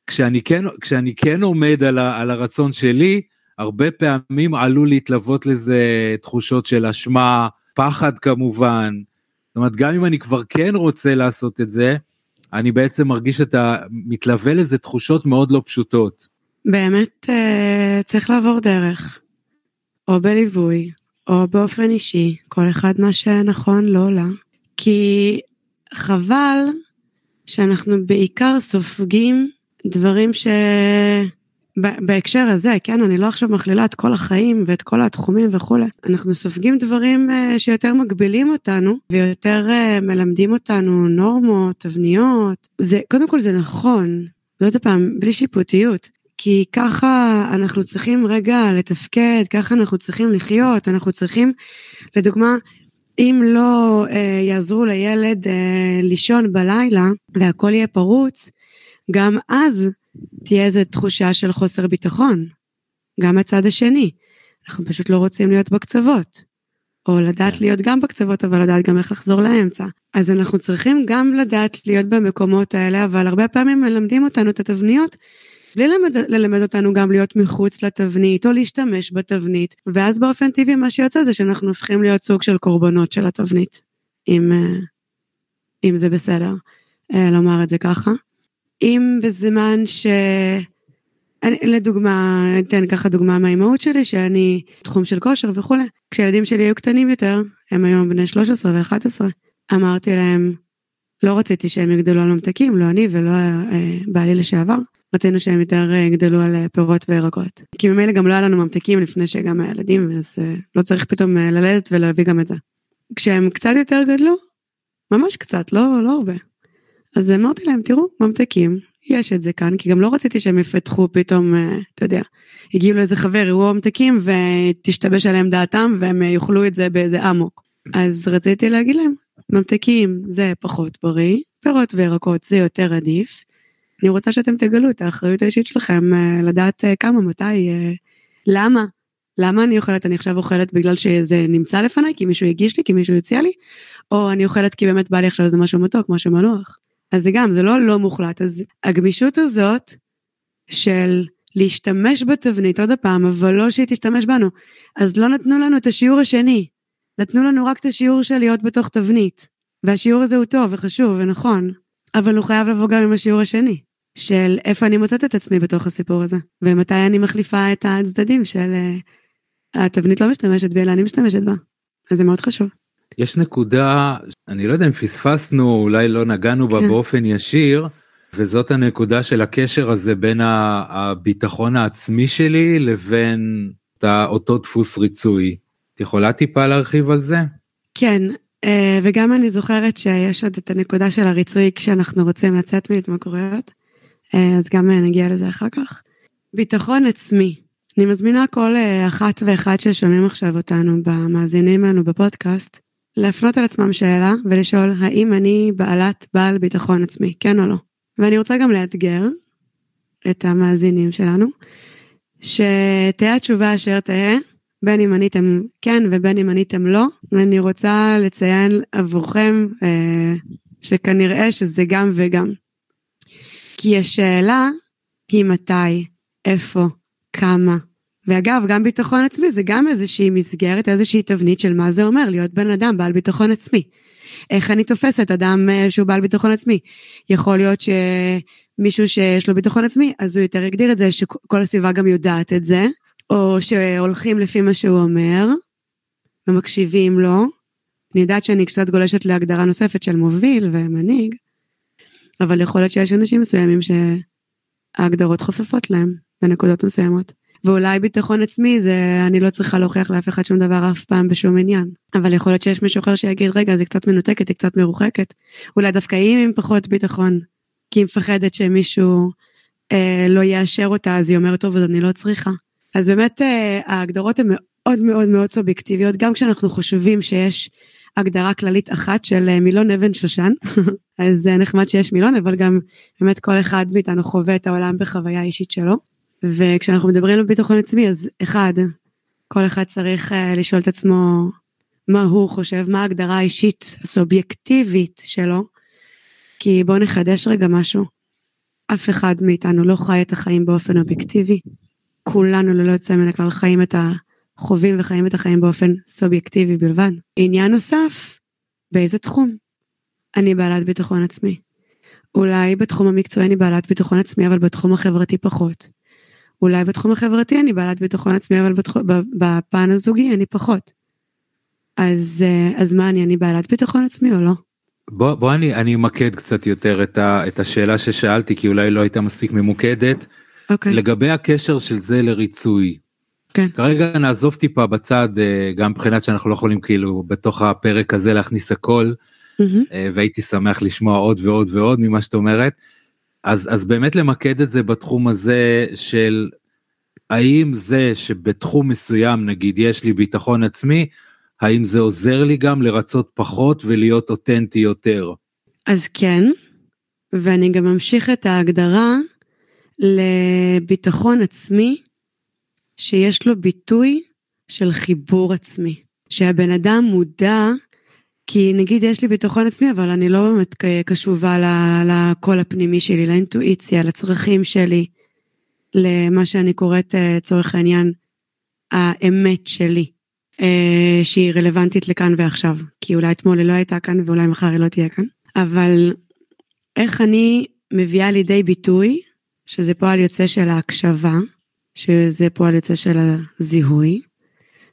כשאני כן, כשאני כן עומד על, ה, על הרצון שלי, הרבה פעמים עלול להתלוות לזה תחושות של אשמה, פחד כמובן. זאת אומרת, גם אם אני כבר כן רוצה לעשות את זה, אני בעצם מרגיש שאתה מתלווה לזה תחושות מאוד לא פשוטות. באמת אה, צריך לעבור דרך, או בליווי, או באופן אישי, כל אחד מה שנכון לא לה. כי חבל שאנחנו בעיקר סופגים דברים בהקשר הזה, כן, אני לא עכשיו מכלילה את כל החיים ואת כל התחומים וכולי. אנחנו סופגים דברים uh, שיותר מגבילים אותנו ויותר uh, מלמדים אותנו נורמות, תבניות. זה, קודם כל זה נכון, זאת הפעם, בלי שיפוטיות. כי ככה אנחנו צריכים רגע לתפקד, ככה אנחנו צריכים לחיות, אנחנו צריכים, לדוגמה, אם לא אה, יעזרו לילד אה, לישון בלילה והכל יהיה פרוץ, גם אז תהיה איזו תחושה של חוסר ביטחון. גם הצד השני. אנחנו פשוט לא רוצים להיות בקצוות. או לדעת כן. להיות גם בקצוות, אבל לדעת גם איך לחזור לאמצע. אז אנחנו צריכים גם לדעת להיות במקומות האלה, אבל הרבה פעמים מלמדים אותנו את התבניות בלי ללמד, ללמד אותנו גם להיות מחוץ לתבנית או להשתמש בתבנית, ואז באופן טבעי מה שיוצא זה שאנחנו הופכים להיות סוג של קורבנות של התבנית, אם, אה, אם זה בסדר אה, לומר את זה ככה. אם בזמן ש... אני, לדוגמה, אתן ככה דוגמה מהאימהות שלי, שאני תחום של כושר וכולי. כשילדים שלי היו קטנים יותר, הם היום בני 13 ו-11, אמרתי להם, לא רציתי שהם יגדלו על ממתקים, לא אני ולא אה, בעלי לשעבר. רצינו שהם יותר אה, יגדלו על אה, פירות וירקות. כי ממילא גם לא היה לנו ממתקים לפני שגם הילדים, אז אה, לא צריך פתאום ללדת ולהביא גם את זה. כשהם קצת יותר גדלו, ממש קצת, לא, לא הרבה. אז אמרתי להם, תראו, ממתקים, יש את זה כאן, כי גם לא רציתי שהם יפתחו פתאום, אתה יודע, הגיעו לאיזה חבר, יראו ממתקים ותשתבש עליהם דעתם והם יאכלו את זה באיזה אמוק. אז רציתי להגיד להם, ממתקים זה פחות בריא, פירות וירקות זה יותר עדיף, אני רוצה שאתם תגלו את האחריות האישית שלכם אה, לדעת אה, כמה, מתי, אה, למה. למה אני אוכלת? אני עכשיו אוכלת בגלל שזה נמצא לפניי, כי מישהו הגיש לי, כי מישהו הציע לי, או אני אוכלת כי באמת בא לי עכשיו איזה משהו מתוק, משהו מנוח. אז זה גם, זה לא לא מוחלט. אז הגמישות הזאת של להשתמש בתבנית עוד פעם, אבל לא שהיא תשתמש בנו. אז לא נתנו לנו את השיעור השני, נתנו לנו רק את השיעור של להיות בתוך תבנית. והשיעור הזה הוא טוב וחשוב ונכון, אבל הוא חייב לבוא גם עם השיעור השני. של איפה אני מוצאת את עצמי בתוך הסיפור הזה, ומתי אני מחליפה את הצדדים של uh, התבנית לא משתמשת בי, אלא אני משתמשת בה. אז זה מאוד חשוב. יש נקודה, אני לא יודע אם פספסנו, אולי לא נגענו בה כן. באופן ישיר, וזאת הנקודה של הקשר הזה בין הביטחון העצמי שלי לבין אותו דפוס ריצוי. את יכולה טיפה להרחיב על זה? כן, אה, וגם אני זוכרת שיש עוד את הנקודה של הריצוי כשאנחנו רוצים לצאת מהתמכרויות. אה, אז גם אה, נגיע לזה אחר כך. ביטחון עצמי. אני מזמינה כל אחת ואחד ששומעים עכשיו אותנו במאזינים לנו בפודקאסט, להפנות על עצמם שאלה ולשאול האם אני בעלת בעל ביטחון עצמי, כן או לא. ואני רוצה גם לאתגר את המאזינים שלנו, שתהיה התשובה אשר תהא, בין אם עניתם כן ובין אם עניתם לא, ואני רוצה לציין עבורכם אה, שכנראה שזה גם וגם. כי השאלה היא מתי, איפה, כמה. ואגב, גם ביטחון עצמי זה גם איזושהי מסגרת, איזושהי תבנית של מה זה אומר להיות בן אדם בעל ביטחון עצמי. איך אני תופסת אדם אה, שהוא בעל ביטחון עצמי. יכול להיות שמישהו שיש לו ביטחון עצמי, אז הוא יותר יגדיר את זה, שכל הסביבה גם יודעת את זה, או שהולכים לפי מה שהוא אומר, ומקשיבים לו. אני יודעת שאני קצת גולשת להגדרה נוספת של מוביל ומנהיג, אבל יכול להיות שיש אנשים מסוימים שההגדרות חופפות להם בנקודות מסוימות. ואולי ביטחון עצמי זה אני לא צריכה להוכיח לאף אחד שום דבר אף פעם בשום עניין. אבל יכול להיות שיש מישהו אחר שיגיד רגע זה קצת מנותקת היא קצת מרוחקת. אולי דווקא היא עם פחות ביטחון. כי היא מפחדת שמישהו אה, לא יאשר אותה אז היא אומרת טוב אז אני לא צריכה. אז באמת אה, ההגדרות הן מאוד מאוד מאוד סובייקטיביות גם כשאנחנו חושבים שיש הגדרה כללית אחת של אה, מילון אבן שושן, אז זה נחמד שיש מילון, אבל גם באמת כל אחד מאיתנו חווה את העולם בחוויה אישית שלו. וכשאנחנו מדברים על ביטחון עצמי, אז אחד, כל אחד צריך uh, לשאול את עצמו מה הוא חושב, מה ההגדרה האישית הסובייקטיבית שלו, כי בואו נחדש רגע משהו. אף אחד מאיתנו לא חי את החיים באופן אובייקטיבי. כולנו ללא יוצא מן הכלל חיים את ה... חווים וחיים את החיים באופן סובייקטיבי בלבד. עניין נוסף, באיזה תחום? אני בעלת ביטחון עצמי. אולי בתחום המקצועי אני בעלת ביטחון עצמי, אבל בתחום החברתי פחות. אולי בתחום החברתי אני בעלת ביטחון עצמי, אבל בתח... בפן הזוגי אני פחות. אז, אה, אז מה אני, אני בעלת ביטחון עצמי או לא? בוא, בוא אני, אני אמקד קצת יותר את, ה, את השאלה ששאלתי, כי אולי לא הייתה מספיק ממוקדת. אוקיי. לגבי הקשר של זה לריצוי. כן. כרגע נעזוב טיפה בצד אה, גם מבחינת שאנחנו לא יכולים כאילו בתוך הפרק הזה להכניס הכל. אה, והייתי שמח לשמוע עוד ועוד ועוד ממה שאת אומרת. אז אז באמת למקד את זה בתחום הזה של האם זה שבתחום מסוים נגיד יש לי ביטחון עצמי האם זה עוזר לי גם לרצות פחות ולהיות אותנטי יותר. אז כן, ואני גם אמשיך את ההגדרה לביטחון עצמי שיש לו ביטוי של חיבור עצמי. שהבן אדם מודע, כי נגיד יש לי ביטחון עצמי, אבל אני לא באמת קשובה לקול הפנימי שלי, לאינטואיציה, לצרכים שלי, למה שאני קוראת, אה, לצורך העניין, האמת שלי, אה, שהיא רלוונטית לכאן ועכשיו. כי אולי אתמול היא לא הייתה כאן ואולי מחר היא לא תהיה כאן. אבל איך אני מביאה לידי ביטוי, שזה פועל יוצא של ההקשבה, שזה פועל יוצא של הזיהוי.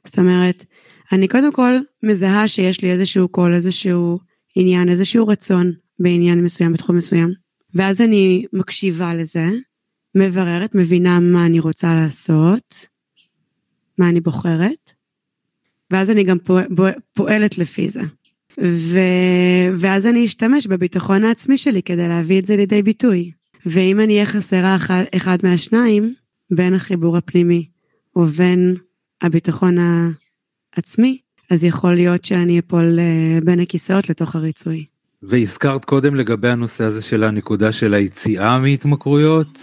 זאת אומרת, אני קודם כל מזהה שיש לי איזשהו קול, איזשהו עניין, איזשהו רצון בעניין מסוים, בתחום מסוים. ואז אני מקשיבה לזה, מבררת, מבינה מה אני רוצה לעשות, מה אני בוחרת, ואז אני גם פועל, פועלת לפי זה. ו... ואז אני אשתמש בביטחון העצמי שלי כדי להביא את זה לידי ביטוי. ואם אני אהיה חסרה אחד, אחד מהשניים, בין החיבור הפנימי ובין הביטחון העצמי, אז יכול להיות שאני אפול אה, בין הכיסאות לתוך הריצוי. והזכרת קודם לגבי הנושא הזה של הנקודה של היציאה מהתמכרויות.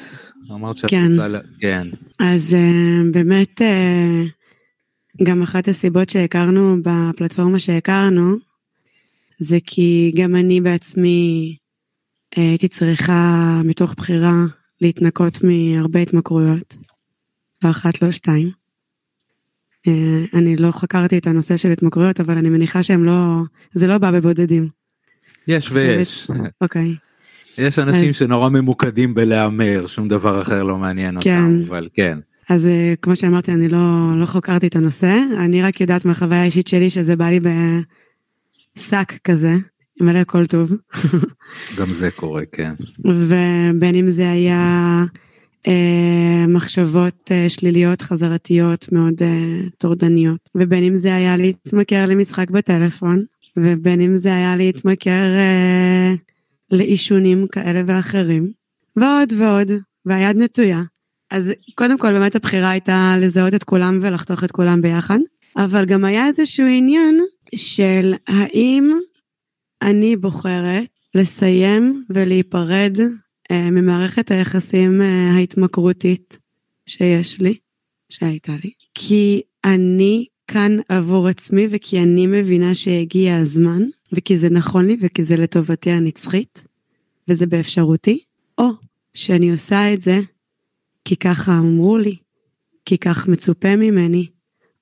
אמרת שאת כן. רוצה, לה... כן, אז uh, באמת uh, גם אחת הסיבות שהכרנו בפלטפורמה שהכרנו, זה כי גם אני בעצמי הייתי צריכה מתוך בחירה להתנקות מהרבה התמכרויות. לא אחת, לא שתיים. Uh, אני לא חקרתי את הנושא של התמכרויות, אבל אני מניחה שהם לא, זה לא בא בבודדים. יש ויש. אוקיי. יש אנשים אז- שנורא ממוקדים בלהמר, שום דבר אחר לא מעניין כן. אותם, אבל כן. אז אה, כמו שאמרתי, אני לא, לא חוקרתי את הנושא, אני רק יודעת מהחוויה האישית שלי שזה בא לי בשק כזה, מלא הכל טוב, גם זה קורה, כן. ובין אם זה היה אה, מחשבות אה, שליליות חזרתיות מאוד אה, טורדניות, ובין אם זה היה להתמכר למשחק בטלפון, ובין אם זה היה להתמכר אה, לעישונים כאלה ואחרים, ועוד ועוד, והיד נטויה. אז קודם כל באמת הבחירה הייתה לזהות את כולם ולחתוך את כולם ביחד, אבל גם היה איזשהו עניין של האם אני בוחרת לסיים ולהיפרד אה, ממערכת היחסים אה, ההתמכרותית שיש לי, שהייתה לי, כי אני כאן עבור עצמי וכי אני מבינה שהגיע הזמן, וכי זה נכון לי וכי זה לטובתי הנצחית, וזה באפשרותי, או שאני עושה את זה כי ככה אמרו לי, כי כך מצופה ממני,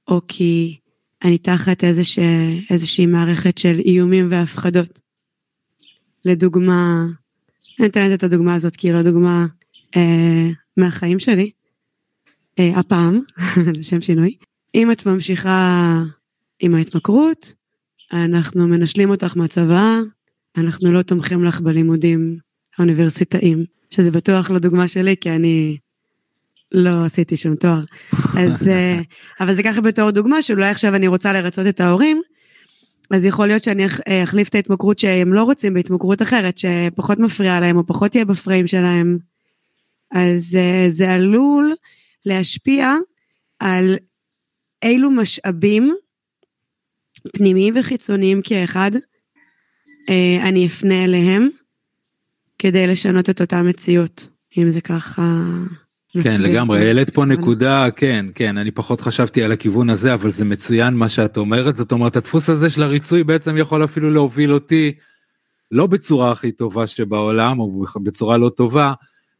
או כי אני תחת איזושה, איזושהי מערכת של איומים והפחדות. לדוגמה, אני נותנת את הדוגמה הזאת לא דוגמה אה, מהחיים שלי, אה, הפעם, לשם שינוי. אם את ממשיכה עם ההתמכרות, אנחנו מנשלים אותך מהצבא, אנחנו לא תומכים לך בלימודים האוניברסיטאיים, שזה בטוח לא דוגמה שלי, כי אני לא עשיתי שום תואר. אז, אה, אבל זה ככה בתור דוגמה, שאולי עכשיו אני רוצה לרצות את ההורים, אז יכול להיות שאני אה, אחליף את ההתמכרות שהם לא רוצים בהתמכרות אחרת, שפחות מפריעה להם, או פחות תהיה בפריים שלהם. אז אה, זה עלול להשפיע על אילו משאבים פנימיים וחיצוניים כאחד אה, אני אפנה אליהם כדי לשנות את אותה מציאות, אם זה ככה... כן. לגמרי, העלית פה נקודה, כן, כן, אני פחות חשבתי על הכיוון הזה, אבל זה מצוין מה שאת אומרת, זאת אומרת, הדפוס הזה של הריצוי בעצם יכול אפילו להוביל אותי, לא בצורה הכי טובה שבעולם, או בצורה לא טובה,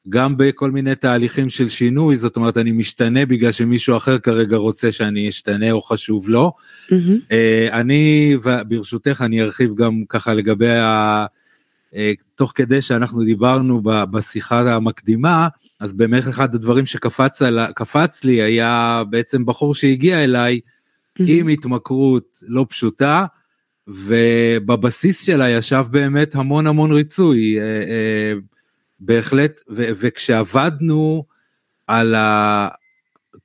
גם בכל מיני תהליכים של שינוי, זאת אומרת, אני משתנה בגלל שמישהו אחר כרגע רוצה שאני אשתנה או חשוב לו. אה, אני, ברשותך, אני ארחיב גם ככה לגבי ה... אה, תוך כדי שאנחנו דיברנו בשיחה המקדימה, אז באמת אחד הדברים שקפץ על, קפץ לי היה בעצם בחור שהגיע אליי עם התמכרות לא פשוטה, ובבסיס שלה ישב באמת המון המון ריצוי, אה, אה, בהחלט, ו- וכשעבדנו על ה...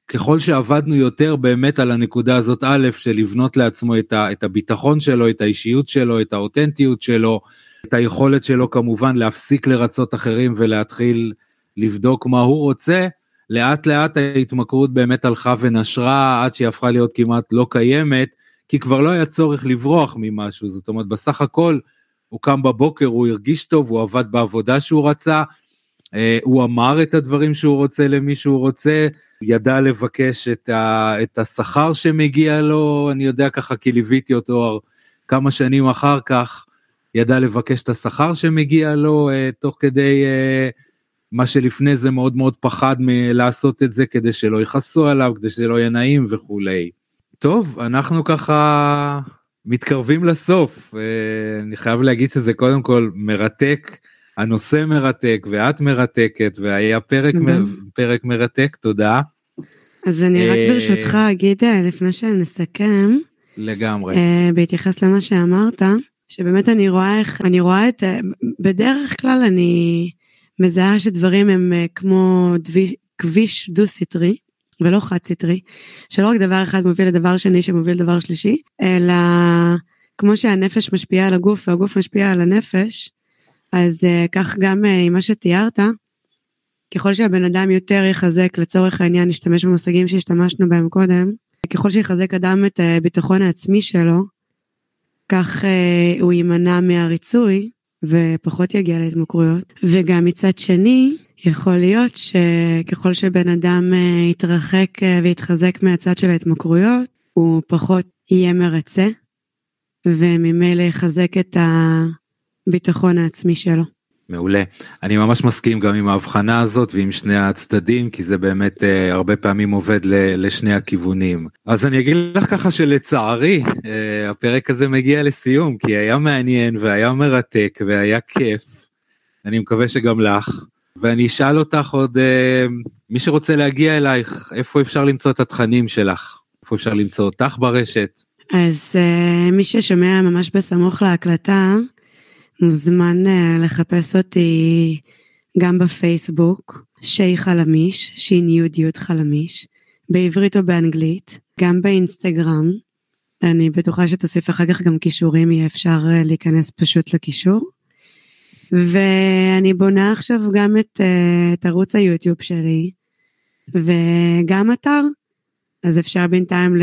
ככל שעבדנו יותר באמת על הנקודה הזאת א' של לבנות לעצמו את, ה, את הביטחון שלו, את האישיות שלו, את האותנטיות שלו, את היכולת שלו כמובן להפסיק לרצות אחרים ולהתחיל לבדוק מה הוא רוצה, לאט לאט ההתמכרות באמת הלכה ונשרה עד שהיא הפכה להיות כמעט לא קיימת, כי כבר לא היה צורך לברוח ממשהו, זאת אומרת בסך הכל הוא קם בבוקר, הוא הרגיש טוב, הוא עבד בעבודה שהוא רצה, אה, הוא אמר את הדברים שהוא רוצה למי שהוא רוצה, ידע לבקש את, ה, את השכר שמגיע לו, אני יודע ככה כי ליוויתי אותו כמה שנים אחר כך, ידע לבקש את השכר שמגיע לו אה, תוך כדי אה, מה שלפני זה מאוד מאוד פחד מלעשות את זה כדי שלא יכעסו עליו, כדי שזה לא יהיה נעים וכולי. טוב, אנחנו ככה מתקרבים לסוף. אה, אני חייב להגיד שזה קודם כל מרתק, הנושא מרתק ואת מרתקת והיה פרק, מ... פרק מרתק, תודה. אז אני רק אה, ברשותך אגיד אה, לפני שנסכם, לגמרי. בהתייחס למה שאמרת, שבאמת אני רואה איך, אני רואה את, בדרך כלל אני מזהה שדברים הם כמו דבי, כביש דו סטרי. ולא חד סטרי, שלא רק דבר אחד מוביל לדבר שני שמוביל לדבר שלישי, אלא כמו שהנפש משפיעה על הגוף והגוף משפיע על הנפש, אז uh, כך גם uh, עם מה שתיארת, ככל שהבן אדם יותר יחזק, לצורך העניין, נשתמש במושגים שהשתמשנו בהם קודם, ככל שיחזק אדם את הביטחון העצמי שלו, כך uh, הוא יימנע מהריצוי ופחות יגיע להתמכרויות. וגם מצד שני, יכול להיות שככל שבן אדם אה, יתרחק אה, ויתחזק מהצד של ההתמכרויות, הוא פחות יהיה מרצה, וממילא יחזק את הביטחון העצמי שלו. מעולה. אני ממש מסכים גם עם ההבחנה הזאת ועם שני הצדדים, כי זה באמת uh, הרבה פעמים עובד ל, לשני הכיוונים. אז אני אגיד לך ככה שלצערי, uh, הפרק הזה מגיע לסיום, כי היה מעניין והיה מרתק והיה כיף. אני מקווה שגם לך. ואני אשאל אותך עוד, אה, מי שרוצה להגיע אלייך, איפה אפשר למצוא את התכנים שלך? איפה אפשר למצוא אותך ברשת? אז uh, מי ששומע ממש בסמוך להקלטה, מוזמן uh, לחפש אותי גם בפייסבוק, שי חלמיש, שין יוד יוד חלמיש, בעברית או באנגלית, גם באינסטגרם. אני בטוחה שתוסיף אחר כך גם כישורים, יהיה אפשר uh, להיכנס פשוט לקישור. ואני בונה עכשיו גם את, uh, את ערוץ היוטיוב שלי, וגם אתר. אז אפשר בינתיים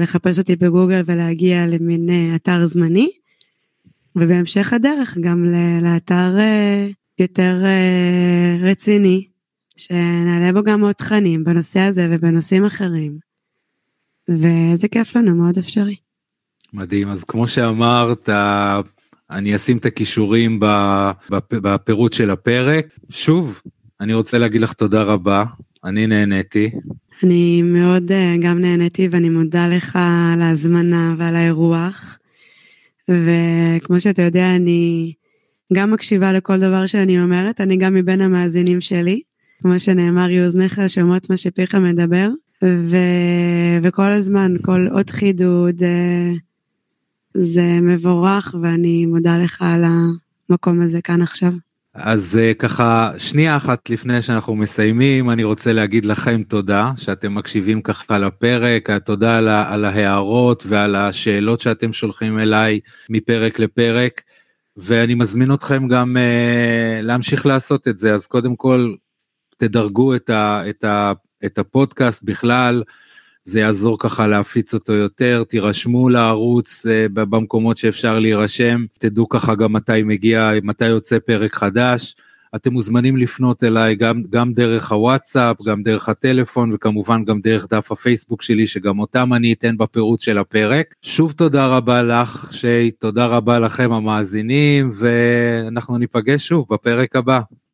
לחפש אותי בגוגל ולהגיע למין אתר זמני, ובהמשך הדרך גם לאתר uh, יותר uh, רציני, שנעלה בו גם עוד תכנים בנושא הזה ובנושאים אחרים. וזה כיף לנו, מאוד אפשרי. מדהים, אז כמו שאמרת, אני אשים את הכישורים בפירוט של הפרק. שוב, אני רוצה להגיד לך תודה רבה, אני נהניתי. אני מאוד אה, גם נהניתי ואני מודה לך על ההזמנה ועל האירוח. וכמו שאתה יודע, אני גם מקשיבה לכל דבר שאני אומרת, אני גם מבין המאזינים שלי. כמו שנאמר, יהיו אוזניך שומעות מה שפיך מדבר. ו... וכל הזמן, כל עוד חידוד, אה, זה מבורך ואני מודה לך על המקום הזה כאן עכשיו. אז uh, ככה שנייה אחת לפני שאנחנו מסיימים אני רוצה להגיד לכם תודה שאתם מקשיבים ככה לפרק תודה על, על ההערות ועל השאלות שאתם שולחים אליי מפרק לפרק ואני מזמין אתכם גם uh, להמשיך לעשות את זה אז קודם כל תדרגו את, ה, את, ה, את הפודקאסט בכלל. זה יעזור ככה להפיץ אותו יותר, תירשמו לערוץ אה, במקומות שאפשר להירשם, תדעו ככה גם מתי מגיע, מתי יוצא פרק חדש. אתם מוזמנים לפנות אליי גם, גם דרך הוואטסאפ, גם דרך הטלפון וכמובן גם דרך דף הפייסבוק שלי שגם אותם אני אתן בפירוט של הפרק. שוב תודה רבה לך שי, תודה רבה לכם המאזינים ואנחנו ניפגש שוב בפרק הבא.